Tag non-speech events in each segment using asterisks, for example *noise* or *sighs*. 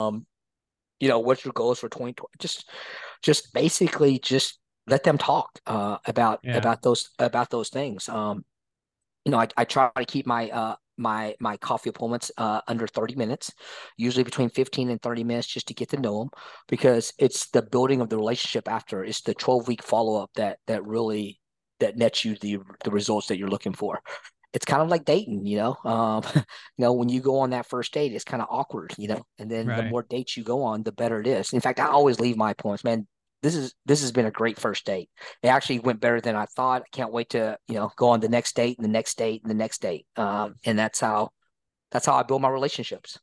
um, you know, what's your goals for 2020? Just, just basically just let them talk uh, about yeah. about those about those things. Um, you know, I, I try to keep my uh, my my coffee appointments uh, under 30 minutes usually between 15 and 30 minutes just to get to know them because it's the building of the relationship after it's the 12 week follow-up that that really that nets you the the results that you're looking for it's kind of like dating you know um *laughs* you know when you go on that first date it's kind of awkward you know and then right. the more dates you go on the better it is in fact i always leave my points, man this is this has been a great first date. It actually went better than I thought. I can't wait to you know go on the next date and the next date and the next date. Um, and that's how that's how I build my relationships.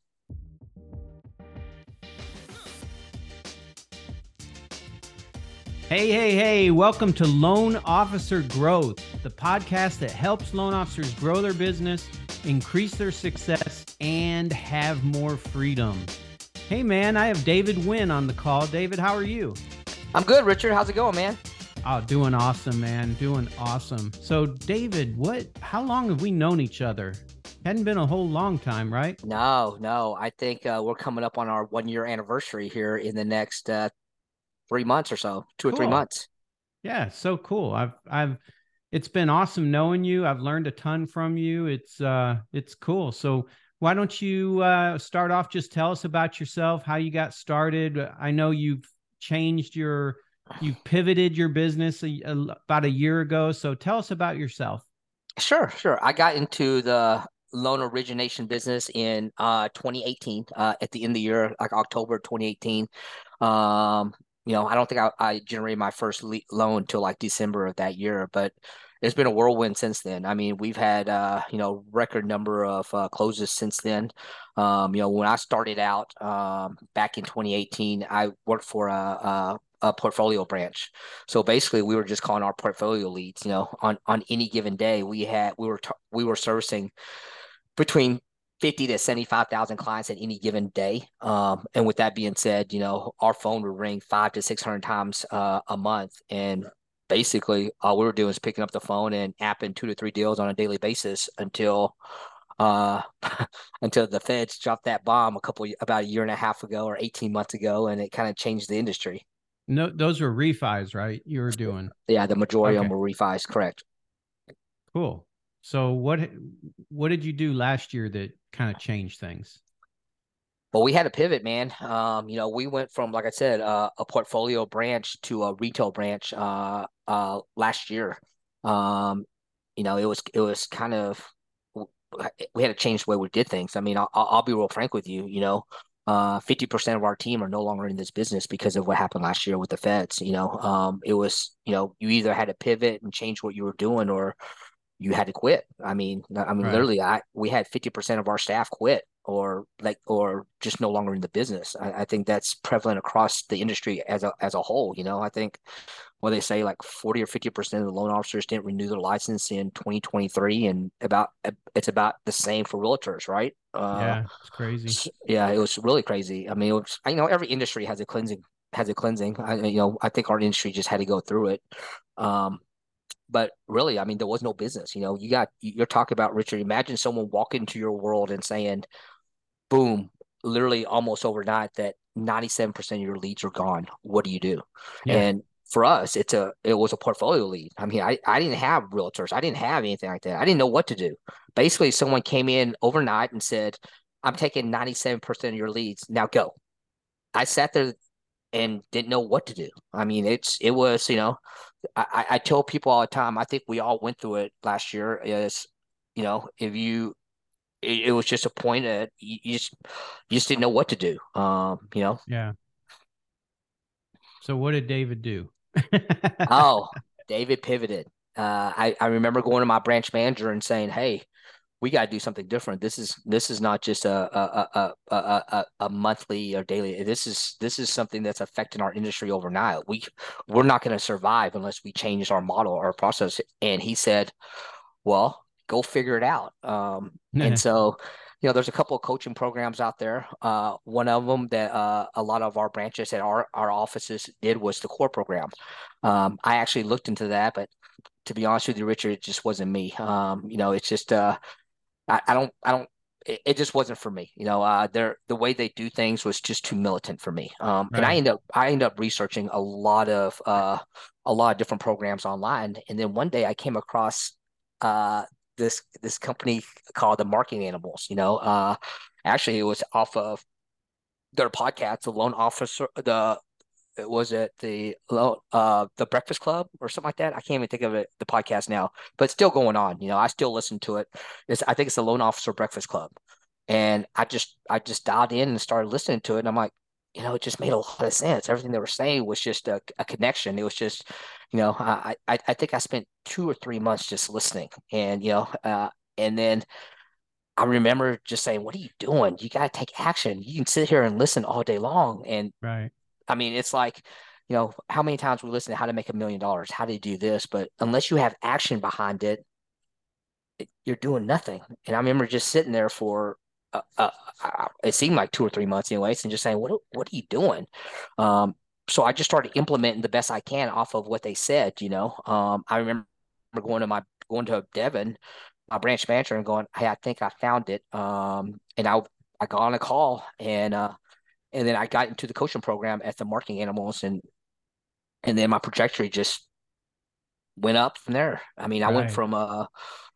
Hey, hey, hey, welcome to Loan Officer Growth, the podcast that helps loan officers grow their business, increase their success, and have more freedom. Hey, man, I have David Nguyen on the call. David, how are you? I'm good, Richard. How's it going, man? Oh, doing awesome, man. Doing awesome. So, David, what? How long have we known each other? Hadn't been a whole long time, right? No, no. I think uh, we're coming up on our one year anniversary here in the next uh, three months or so, two cool. or three months. Yeah, so cool. I've, I've, it's been awesome knowing you. I've learned a ton from you. It's, uh, it's cool. So, why don't you uh, start off? Just tell us about yourself, how you got started. I know you've changed your you pivoted your business a, a, about a year ago so tell us about yourself sure sure i got into the loan origination business in uh 2018 uh at the end of the year like october 2018 um you know i don't think i, I generated my first le- loan until like december of that year but it's been a whirlwind since then. I mean, we've had uh, you know record number of uh, closes since then. Um, you know, when I started out um, back in 2018, I worked for a, a, a portfolio branch. So basically, we were just calling our portfolio leads. You know, on on any given day, we had we were t- we were servicing between 50 to 75,000 clients at any given day. Um, and with that being said, you know, our phone would ring five to 600 times uh, a month. And basically all we were doing is picking up the phone and apping two to three deals on a daily basis until uh *laughs* until the feds dropped that bomb a couple about a year and a half ago or 18 months ago and it kind of changed the industry no those were refis right you were doing yeah the majority okay. of them were refis correct cool so what what did you do last year that kind of changed things Well, we had a pivot, man. Um, you know, we went from, like I said, uh, a portfolio branch to a retail branch uh, uh, last year. Um, you know, it was it was kind of we had to change the way we did things. I mean, I'll, I'll be real frank with you. You know, uh, fifty percent of our team are no longer in this business because of what happened last year with the feds. You know, um, it was you know you either had to pivot and change what you were doing, or you had to quit. I mean, I mean, right. literally, I we had fifty percent of our staff quit or like or just no longer in the business. I, I, think that's prevalent across the industry as a as a whole. You know, I think what they say like forty or fifty percent of the loan officers didn't renew their license in 2023, and about it's about the same for realtors, right? Uh, yeah, it's crazy. Yeah, it was really crazy. I mean, it was, I know every industry has a cleansing has a cleansing. I you know I think our industry just had to go through it. Um, but really, I mean, there was no business. You know, you got you're talking about Richard. Imagine someone walking into your world and saying, "Boom!" Literally, almost overnight, that 97% of your leads are gone. What do you do? Yeah. And for us, it's a it was a portfolio lead. I mean, I, I didn't have realtors. I didn't have anything like that. I didn't know what to do. Basically, someone came in overnight and said, I'm taking 97% of your leads. Now go. I sat there and didn't know what to do. I mean, it's it was, you know, I, I tell people all the time, I think we all went through it last year is, you know, if you, it, it was just a point that you, you, just, you just didn't know what to do. Um, you know? Yeah. So what did David do? *laughs* oh, David pivoted. Uh, I, I remember going to my branch manager and saying, Hey, we got to do something different. This is this is not just a a, a a a monthly or daily. This is this is something that's affecting our industry overnight. We we're not going to survive unless we change our model or process. And he said, "Well, go figure it out." Um, and so, you know, there's a couple of coaching programs out there. Uh, one of them that uh, a lot of our branches at our our offices did was the core program. Um, I actually looked into that, but to be honest with you, Richard, it just wasn't me. Um, you know, it's just uh, I, I don't I don't it, it, just wasn't for me. You know, uh, their the way they do things was just too militant for me. Um, right. and I end up I end up researching a lot of uh, a lot of different programs online, and then one day I came across uh, this this company called the Marketing Animals. You know, uh, actually it was off of their podcast, the Loan Officer, the was it the uh the Breakfast Club or something like that? I can't even think of it the podcast now, but it's still going on. You know, I still listen to it. It's I think it's the Loan Officer Breakfast Club, and I just I just dialed in and started listening to it, and I'm like, you know, it just made a lot of sense. Everything they were saying was just a, a connection. It was just, you know, I, I I think I spent two or three months just listening, and you know, uh, and then. I remember just saying, "What are you doing? You got to take action. You can sit here and listen all day long, and right. I mean, it's like, you know, how many times we listen to how to make a million dollars, how to do this, but unless you have action behind it, you're doing nothing. And I remember just sitting there for, uh, uh, it seemed like two or three months, anyways, and just saying, "What, what are you doing?" Um, so I just started implementing the best I can off of what they said. You know, um, I remember going to my going to Devin, my branch manager, and going, "Hey, I think I found it." Um, and I I got on a call and uh, and then I got into the coaching program at the marketing animals and and then my trajectory just went up from there. I mean, I went from uh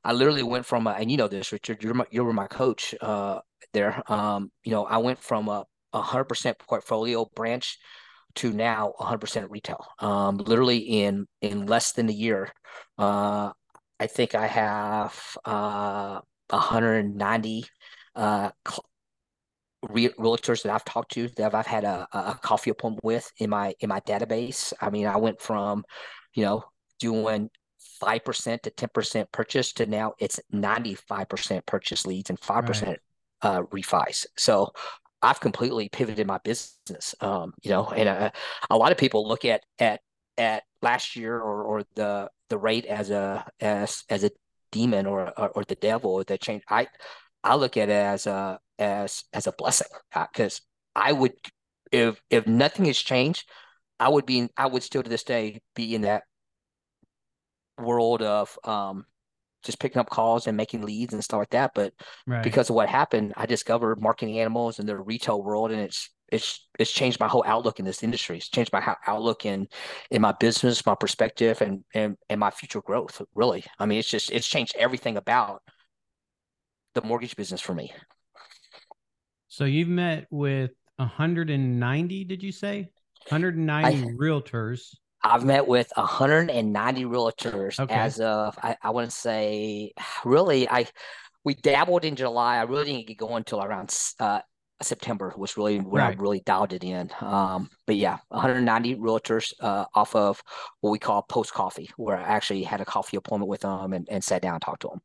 I literally went from a, and you know this, Richard, you're my, you were my coach uh there. Um, you know, I went from a hundred percent portfolio branch to now 100% retail. Um, literally in in less than a year, uh, I think I have uh 190 uh cl- re- realtors that I've talked to that I've had a, a coffee appointment with in my in my database. I mean, I went from, you know, doing five percent to ten percent purchase to now it's ninety five percent purchase leads and five percent uh, refis. So I've completely pivoted my business. Um, you know, and uh, a lot of people look at at at last year or or the the rate as a as as a demon or or, or the devil that changed. I I look at it as a as as a blessing because uh, I would if if nothing has changed, I would be in, I would still to this day be in that world of um just picking up calls and making leads and stuff like that. But right. because of what happened, I discovered marketing animals in the retail world, and it's it's it's changed my whole outlook in this industry. It's changed my outlook in in my business, my perspective, and and and my future growth. Really, I mean, it's just it's changed everything about the mortgage business for me. So you've met with 190, did you say? 190 I, realtors. I've met with 190 realtors okay. as of I, I want to say really I we dabbled in July. I really didn't get going until around uh, September was really when right. I really dialed it in. Um, but yeah, 190 realtors uh, off of what we call post coffee, where I actually had a coffee appointment with them and, and sat down and talked to them.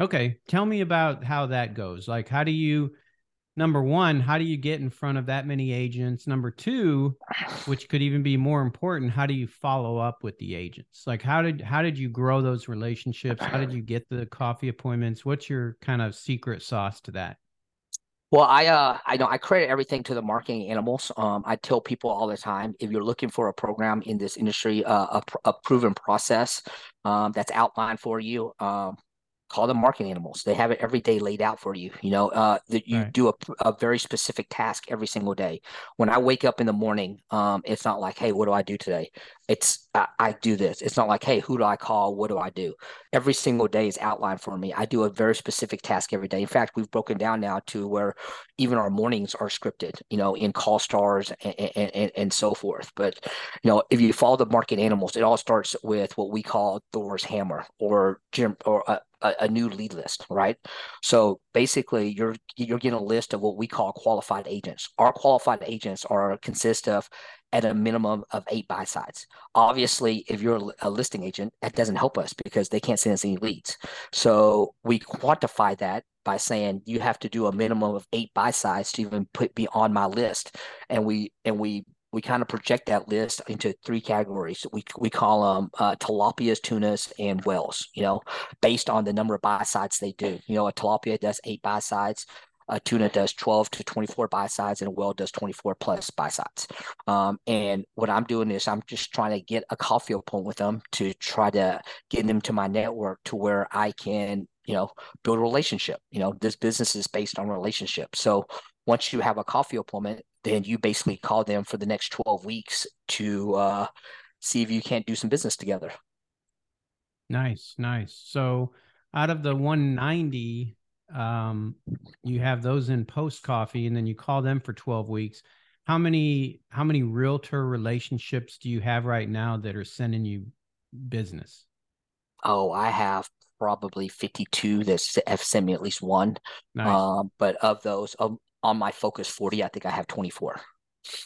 Okay, tell me about how that goes. Like, how do you number one, how do you get in front of that many agents? Number two, which could even be more important, how do you follow up with the agents? Like how did how did you grow those relationships? How did you get the coffee appointments? What's your kind of secret sauce to that? Well, I uh I know I credit everything to the marketing animals. Um, I tell people all the time if you're looking for a program in this industry, uh, a, a proven process um, that's outlined for you, um, call them marketing animals. They have it every day laid out for you. You know, uh, that you right. do a, a very specific task every single day. When I wake up in the morning, um, it's not like, hey, what do I do today? It's I, I, do this. It's not like, hey, who do I call? What do I do? Every single day is outlined for me. I do a very specific task every day. In fact, we've broken down now to where even our mornings are scripted. You know, in call stars and, and, and, and so forth. But you know, if you follow the market animals, it all starts with what we call Thor's hammer or Jim or uh, a, a, new lead list, right? So basically, you're you're getting a list of what we call qualified agents. Our qualified agents are consist of at a minimum of eight buy sides. Obviously, if you're a listing agent, that doesn't help us because they can't send us any leads. So we quantify that by saying you have to do a minimum of eight buy sides to even put be on my list, and we and we we kind of project that list into three categories. We we call them uh, tilapias, tunas, and whales. You know, based on the number of buy they do. You know, a tilapia does eight buy. A tuna does 12 to 24 buy and a whale does 24 plus buy. Um, and what I'm doing is I'm just trying to get a coffee appointment with them to try to get them to my network to where I can you know, build a relationship. You know, this business is based on relationship. So once you have a coffee appointment, then you basically call them for the next 12 weeks to uh, see if you can't do some business together. Nice, nice. So out of the 190, um, you have those in post coffee and then you call them for 12 weeks. How many how many realtor relationships do you have right now that are sending you business? Oh, I have probably 52 that have sent me at least one. Nice. Um, but of those, um, on my Focus 40, I think I have 24.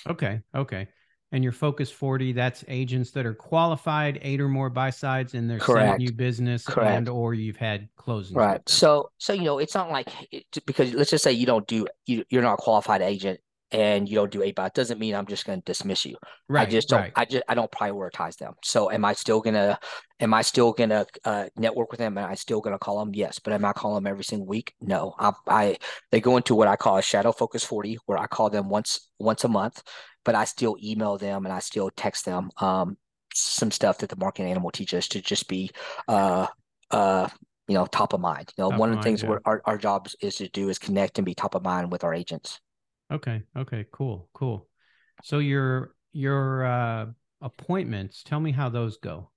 Okay. Okay. And your Focus 40, that's agents that are qualified, eight or more buy sides, and they're Correct. sending you business Correct. and or you've had closing. Right. So so you know, it's not like it, because let's just say you don't do you, you're not a qualified agent and you don't do eight bot doesn't mean I'm just going to dismiss you. Right. I just don't. Right. I just I don't prioritize them. So am I still gonna am I still gonna uh, network with them? Am I still gonna call them? Yes. But am I calling them every single week? No. I, I they go into what I call a shadow focus forty, where I call them once once a month, but I still email them and I still text them um, some stuff that the marketing animal teaches to just be uh uh you know top of mind. You know, top one of the things yeah. our our jobs is to do is connect and be top of mind with our agents. Okay. Okay. Cool. Cool. So your your uh, appointments, tell me how those go.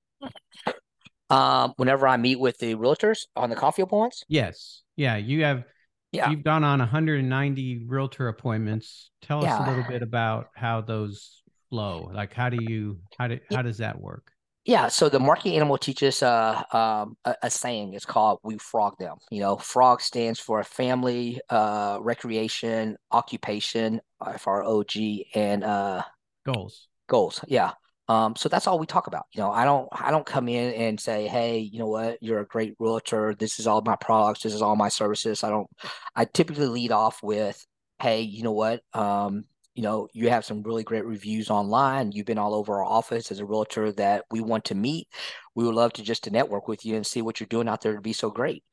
Um, whenever I meet with the realtors on the coffee appointments. Yes. Yeah. You have. Yeah. You've gone on 190 realtor appointments. Tell us a little bit about how those flow. Like, how do you how do how does that work? Yeah, so the marketing animal teaches uh, um, a, a, saying. It's called "We frog them." You know, frog stands for family, uh, recreation, occupation, F R O G, and uh, goals. Goals. Yeah. Um, so that's all we talk about. You know, I don't I don't come in and say, hey, you know what, you're a great realtor. This is all my products. This is all my services. I don't. I typically lead off with, hey, you know what, um, you know, you have some really great reviews online. You've been all over our office as a realtor that we want to meet. We would love to just to network with you and see what you're doing out there to be so great.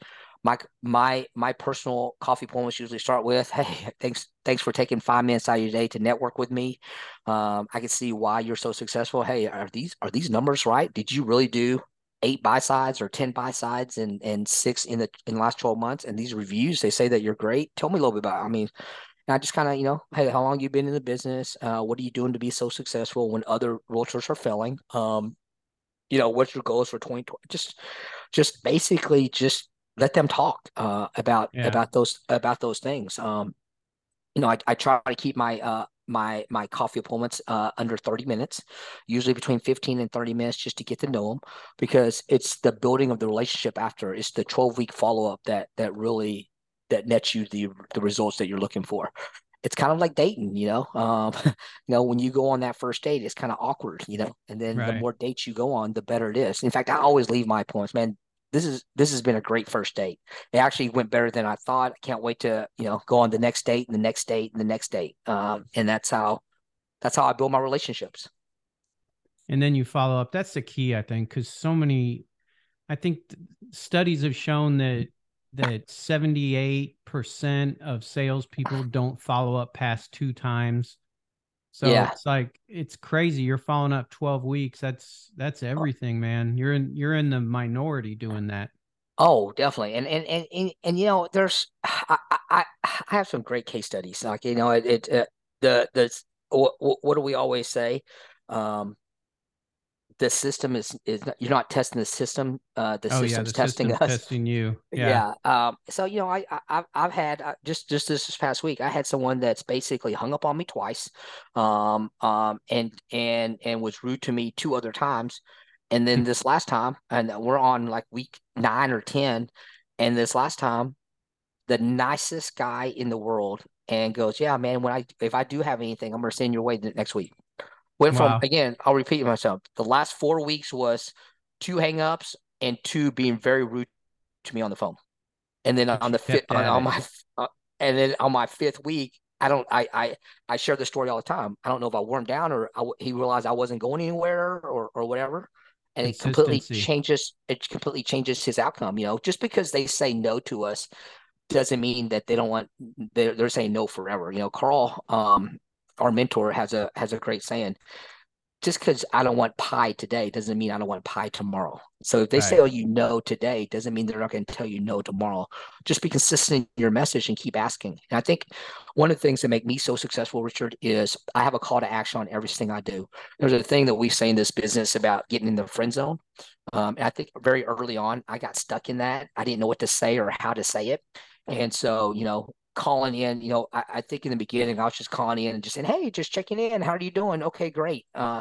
My my my personal coffee appointments usually start with, *laughs* "Hey, thanks thanks for taking five minutes out of your day to network with me. Um, I can see why you're so successful. Hey, are these are these numbers right? Did you really do eight buy sides or 10 buy sides and and six in the in the last 12 months and these reviews they say that you're great tell me a little bit about i mean I just kind of, you know, hey, how long you been in the business? Uh, what are you doing to be so successful when other realtors are failing? Um, you know, what's your goals for 2020? Just, just basically just let them talk uh, about yeah. about those about those things. Um, you know, I, I try to keep my uh, my my coffee appointments uh, under 30 minutes, usually between 15 and 30 minutes, just to get to know them, because it's the building of the relationship after. It's the 12 week follow up that that really that nets you the the results that you're looking for. It's kind of like dating, you know. Um, *laughs* you know, when you go on that first date, it's kind of awkward, you know. And then right. the more dates you go on, the better it is. In fact, I always leave my points, man. This is this has been a great first date. It actually went better than I thought. I can't wait to you know go on the next date and the next date and the next date. Um, and that's how that's how I build my relationships. And then you follow up. That's the key, I think, because so many, I think studies have shown that that 78% of salespeople don't follow up past two times. So yeah. it's like it's crazy. You're following up 12 weeks. That's that's everything, man. You're in you're in the minority doing that. Oh, definitely. And and and and, and you know, there's I, I I have some great case studies. Like you know, it, it uh, the the what, what do we always say? Um, the system is is not, you're not testing the system. Uh, the oh, system's yeah, the testing us. Testing you. *laughs* Yeah. yeah. Um. So you know, I, I I've had uh, just just this past week, I had someone that's basically hung up on me twice, um, um, and and and was rude to me two other times, and then this last time, and we're on like week nine or ten, and this last time, the nicest guy in the world, and goes, yeah, man, when I if I do have anything, I'm gonna send your way next week. Went wow. from again, I'll repeat myself. The last four weeks was two hangups and two being very rude to me on the phone. And then on the fifth, on, on, my, uh, and then on my fifth week, I don't, I, I, I share the story all the time. I don't know if I wore him down or I, he realized I wasn't going anywhere or, or whatever. And it completely changes, it completely changes his outcome. You know, just because they say no to us doesn't mean that they don't want, they're, they're saying no forever. You know, Carl, um, our mentor has a has a great saying. just because I don't want pie today doesn't mean I don't want pie tomorrow. So if they Right. say, "Oh, you know today," doesn't mean they're not going to tell you no tomorrow. Just be consistent in your message and keep asking. And I think one of the things that make me so successful, Richard, is I have a call to action on everything I do. There's a thing that we say in this business about getting in the friend zone. Um, and I think very early on, I got stuck in that. I didn't know what to say or how to say it. And so, you know, calling in, you know, I, I think in the beginning I was just calling in and just saying, Hey, just checking in. How are you doing? Okay, great. Uh,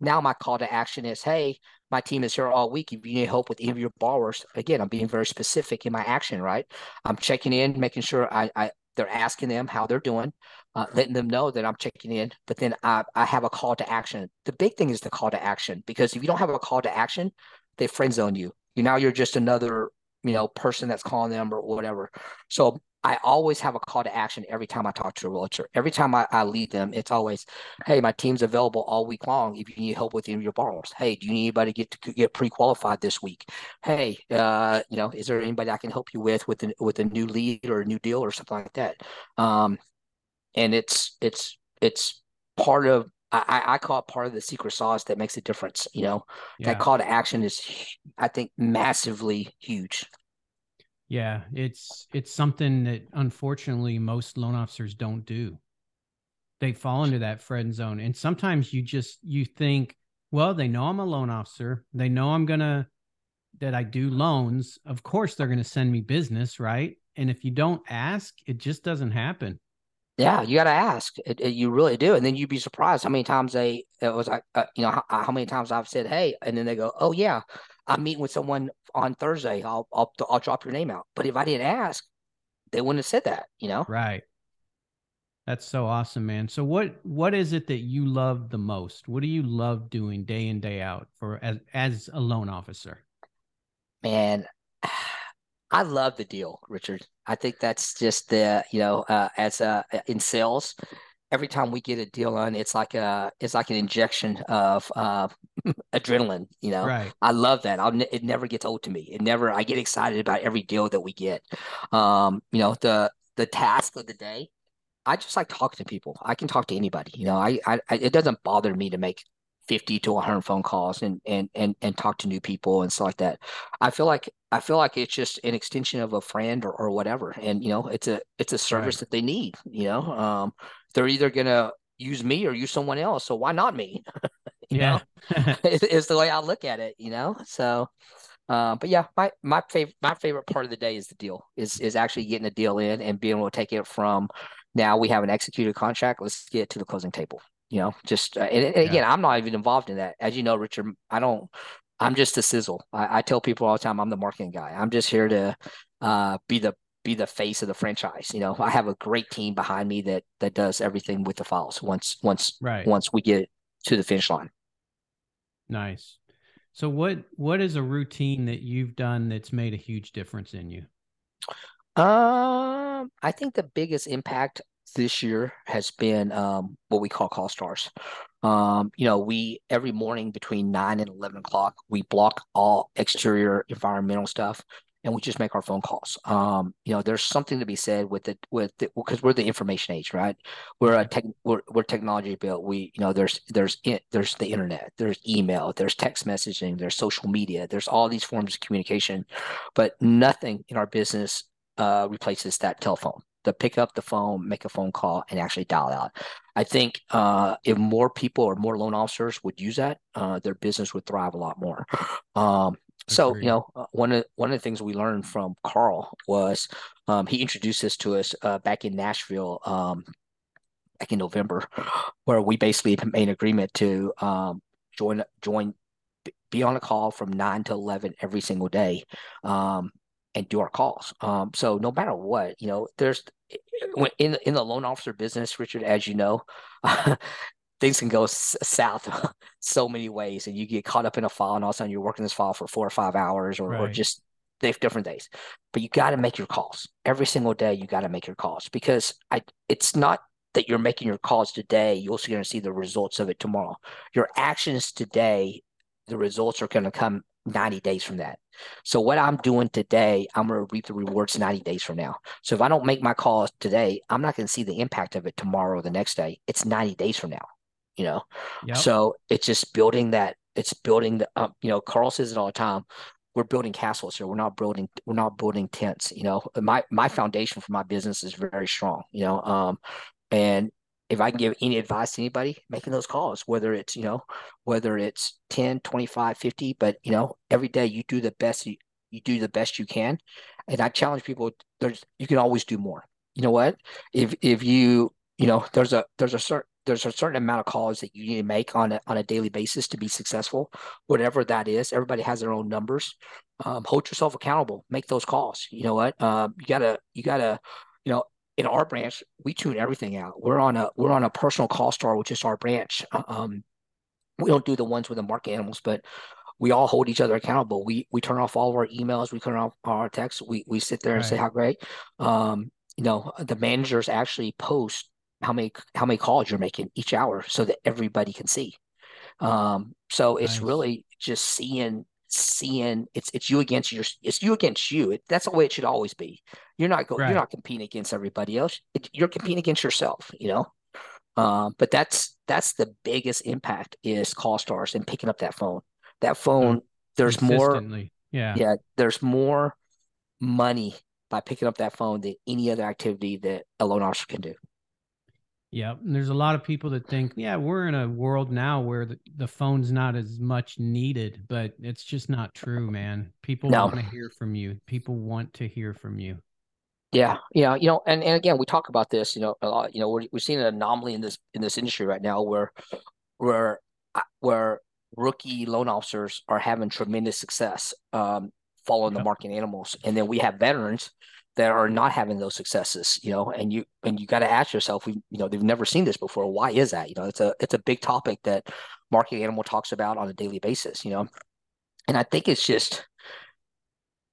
now my call to action is, Hey, my team is here all week. If you need help with any of your borrowers, again, I'm being very specific in my action, right? I'm checking in, making sure I, I they're asking them how they're doing, uh, letting them know that I'm checking in. But then I, I have a call to action. The big thing is the call to action because if you don't have a call to action, they friend zone you. You now you're just another you know person that's calling them or whatever. So I always have a call to action every time I talk to a realtor. Every time I, I lead them, it's always, "Hey, my team's available all week long. If you need help with any of your borrowers, hey, do you need anybody to get to get pre-qualified this week? Hey, uh, you know, is there anybody I can help you with with a, with a new lead or a new deal or something like that?" Um, and it's it's it's part of I, I call it part of the secret sauce that makes a difference. You know, Yeah. that call to action is, I think, massively huge. Yeah, it's it's something that unfortunately most loan officers don't do. They fall into that friend zone. And sometimes you just you think, well, they know I'm a loan officer. They know I'm gonna that I do loans. Of course they're gonna send me business, right? And if you don't ask, it just doesn't happen. Yeah, you got to ask. It, it- you really do, and then you'd be surprised how many times they it was like, uh, you know, how, how many times I've said, "Hey," and then they go, "Oh yeah, I'm meeting with someone on Thursday. I'll I'll I'll drop your name out." But if I didn't ask, they wouldn't have said that. You know. Right. That's so awesome, man. So what what is it that you love the most? What do you love doing day in day out for as as a loan officer? Man, *sighs* I love the deal, Richard. I think that's just the, you know, uh, as uh, in sales, every time we get a deal on, it's like a, it's like an injection of uh, *laughs* adrenaline. You know, Right. I love that. I'll, it never gets old to me. It never. I get excited about every deal that we get. Um, you know, the the task of the day. I just like talking to people. I can talk to anybody. You know, I, I, I it doesn't bother me to make 50 to 100 phone calls and and and and talk to new people and stuff like that. I feel like I feel like it's just an extension of a friend or, or whatever. And you know, it's a it's a service Right. that they need, you know. Um they're either gonna use me or use someone else. So why not me? *laughs* Yeah. is, *laughs* is the way I look at it, you know. So uh, but yeah, my my favorite my favorite part of the day is the deal. Is is actually getting the deal in and being able to take it from now we have an executed contract. Let's get to the closing table. You know, just uh, and, and Yeah. again, I'm not even involved in that. As you know, Richard, I don't. I'm just a sizzle. I, I tell people all the time, I'm the marketing guy. I'm just here to uh, be the be the face of the franchise. You know, I have a great team behind me that that does everything with the files. Once once right. once we get to the finish line. Nice. So what what is a routine that you've done that's made a huge difference in you? Um, I think the biggest impact this year has been um, what we call call stars. Um, you know, we every morning between nine and eleven o'clock, we block all exterior environmental stuff, and we just make our phone calls. Um, you know, there's something to be said with it with because we're the information age, right? We're a tech, we're, we're technology built. We, you know, there's there's there's the internet, there's email, there's text messaging, there's social media, there's all these forms of communication, but nothing in our business uh, replaces that telephone. To pick up the phone, make a phone call, and actually dial out. I think uh, if more people or more loan officers would use that, uh, their business would thrive a lot more. Um, so Agreed. you know, uh, one of one of the things we learned from Carl was um, he introduced this to us uh, back in Nashville um, back in November, *gasps* where we basically made an agreement to um, join join be on a call from nine to eleven every single day. Um, and do our calls. Um, so no matter what, you know, there's in in the loan officer business, Richard, as you know, *laughs* things can go s- south *laughs* so many ways, and you get caught up in a file, and all of a sudden you're working this file for four or five hours, or, or just different days. But you got to make your calls every single day. You got to make your calls because I. It's not that you're making your calls today. You're also going to see the results of it tomorrow. Your actions today, the results are going to come 90 days from that. So what I'm doing today, I'm going to reap the rewards 90 days from now. So if I don't make my calls today, I'm not going to see the impact of it tomorrow or the next day. It's 90 days from now. You know. Yep. So it's just building that. It's building the. Um, you know, Carl says it all the time. We're building castles here. We're not building. We're not building tents. You know, my my foundation for my business is very strong. You know, um, and if I can give any advice to anybody making those calls, whether it's, you know, whether it's 10, 25, 50, but you know, every day you do the best you, you do the best you can. And I challenge people, there's you can always do more. You know what? If if you, you know, there's a there's a certain there's a certain amount of calls that you need to make on a on a daily basis to be successful, whatever that is. Everybody has their own numbers. Um, hold yourself accountable. Make those calls. You know what? Um, you gotta you gotta you know in our branch, we tune everything out. We're on a we're on a personal call star, which is our branch. Um, we don't do the ones with the market animals, but we all hold each other accountable. We we turn off all of our emails, we turn off our texts. We we sit there and say how great. Um, you know, the managers actually post how many how many calls you're making each hour so that everybody can see. Um, so it's nice. really just seeing seeing it's it's you against your it's you against you. It, that's the way it should always be. You're not going. Right. You're not competing against everybody else. It, you're competing against yourself. You know. Um, but that's that's the biggest impact is call stars and picking up that phone. That phone, there's more. Yeah. Yeah. There's more money by picking up that phone than any other activity that a loan officer can do. Yeah, and there's a lot of people that think, yeah, we're in a world now where the, the phone's not as much needed, but it's just not true, man. People no. want to hear from you. People want to hear from you. Yeah, yeah, you know, and, and again, we talk about this, you know, a lot. You know, we're we're seeing an anomaly in this in this industry right now where where uh, where rookie loan officers are having tremendous success um, following yep. the market animals, and then we have veterans that are not having those successes, you know, and you and you got to ask yourself, we, you know, they've never seen this before. Why is that? You know, it's a it's a big topic that market animal talks about on a daily basis, you know, and I think it's just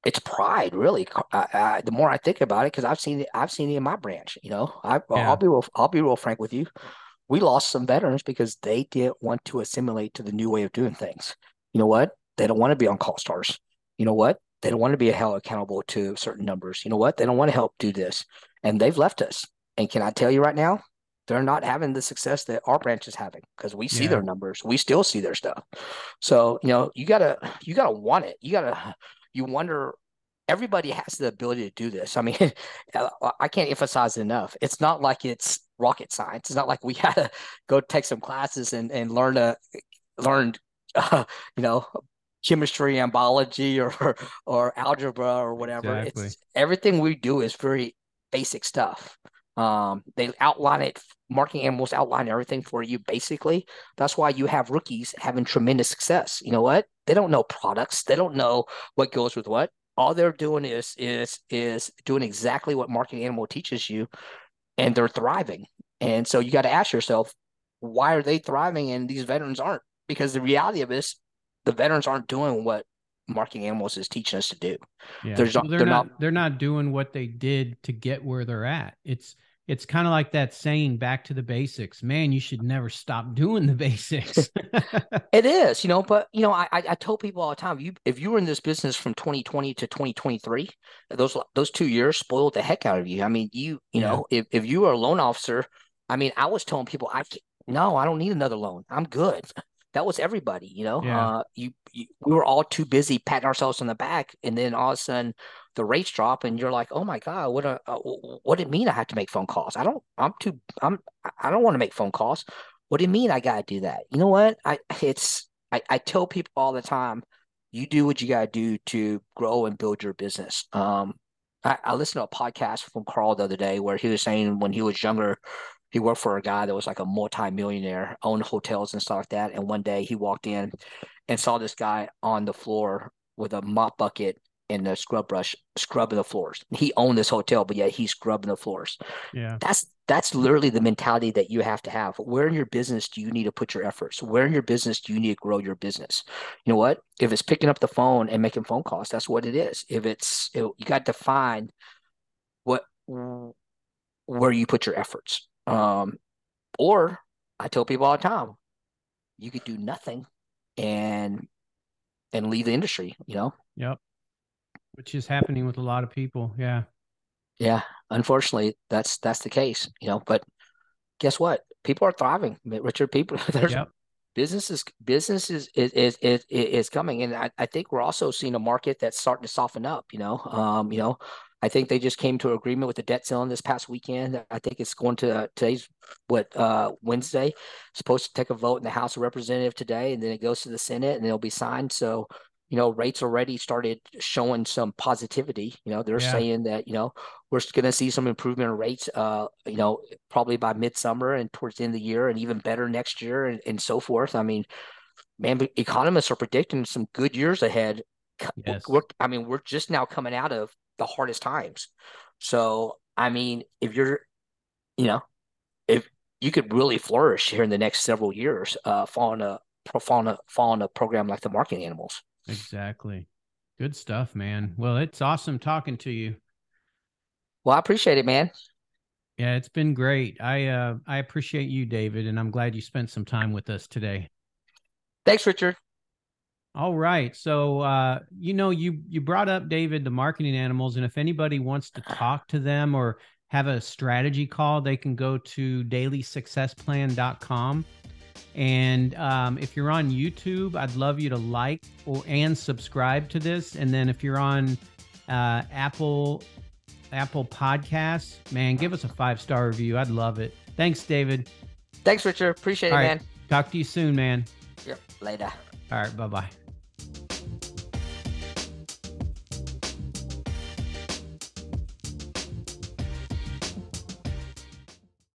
it's pride, really. I, I, the more I think about it, because I've seen it, I've seen it in my branch. You know, I, yeah. I'll be real, I'll be real frank with you. We lost some veterans because they didn't want to assimilate to the new way of doing things. You know what? They don't want to be on call stars. You know what? They don't want to be held accountable to certain numbers. You know what? They don't want to help do this. And they've left us. And can I tell you right now, they're not having the success that our branch is having because we see yeah. their numbers. We still see their stuff. So, you know, you gotta you gotta want it. You gotta you wonder everybody has the ability to do this. I mean, *laughs* I can't emphasize enough. It's not like it's rocket science. It's not like we *laughs* had to go take some classes and, and learn to learn, uh, *laughs* you know, chemistry and biology *laughs* or or algebra or whatever. Exactly. It's everything we do is very basic stuff. Um, they outline it. Marketing animals outline everything for you. Basically, that's why you have rookies having tremendous success. You know what? They don't know products. They don't know what goes with what. All they're doing is is is doing exactly what marketing animal teaches you, and they're thriving. And so you got to ask yourself, why are they thriving and these veterans aren't? Because the reality of this the veterans aren't doing what Marketing animals is teaching us to do. Yeah. There's, well, they're, they're not, not, they're not doing what they did to get where they're at. It's it's kind of like that saying back to the basics. Man, you should never stop *laughs* doing the basics. *laughs* it is, you know, but you know, I I tell people all the time, you if you were in this business from 2020 to 2023, those those two years spoiled the heck out of you. I mean, you you yeah. know, if if you were a loan officer, I mean, I was telling people I no, I don't need another loan. I'm good that was everybody, you know. Yeah. Uh, you, you, we were all too busy patting ourselves on the back, and then all of a sudden the rates drop, and you're like, "Oh my god, what a, uh, what did it mean I have to make phone calls? I don't, I'm too, I'm, I don't want to make phone calls. What do you mean I got to do that? You know what? I it's I, I tell people all the time, you do what you got to do to grow and build your business. Um, I, I listened to a podcast from Carl the other day where he was saying when he was younger, he worked for a guy that was like a multi-millionaire, owned hotels and stuff like that. And one day he walked in and saw this guy on the floor with a mop bucket and a scrub brush scrubbing the floors. He owned this hotel, but yet he's scrubbing the floors. Yeah. That's that's literally the mentality that you have to have. Where in your business do you need to put your efforts? Where in your business do you need to grow your business? You know what? If it's picking up the phone and making phone calls, that's what it is. If it's it, you got to find what where you put your efforts. Um, or I tell people all the time, you could do nothing and and leave the industry, you know? Yep. Which is happening with a lot of people. Yeah. Yeah. Unfortunately, that's that's the case, you know, but guess what? people are thriving, Richard. People, *laughs* there's yep. business is business is is is is, is coming, and I, I think we're also seeing a market that's starting to soften up. You know, um, you know, I think they just came to an agreement with the debt ceiling this past weekend. I think it's going to today's what uh, Wednesday. Supposed to take a vote in the House of Representatives today, and then it goes to the Senate, and it'll be signed. So you know, rates already started showing some positivity. You know, they're yeah. saying that, you know, we're going to see some improvement in rates, uh, you know, probably by midsummer and towards the end of the year and even better next year and, and so forth. I mean, man, economists are predicting some good years ahead. Yes. We're, I mean, we're just now coming out of the hardest times. So, I mean, if you're, you know, if you could really flourish here in the next several years, uh, following a, following a, following a program like the marketing animals. Exactly. Good stuff, man. Well, it's awesome talking to you. Well, I appreciate it, man. Yeah, it's been great. I uh I appreciate you, David, and I'm glad you spent some time with us today. Thanks, Richard. All right. So uh you know you you brought up David the marketing animals and if anybody wants to talk to them or have a strategy call, they can go to dailysuccessplan.com and um, if you're on YouTube, I'd love you to like or and subscribe to this. And then if you're on uh, Apple Apple Podcasts, man, give us a five star review. I'd love it. Thanks, David. Thanks, Richard. Appreciate All it, right. man. Talk to you soon, man. Yep. Later. All right. Bye bye.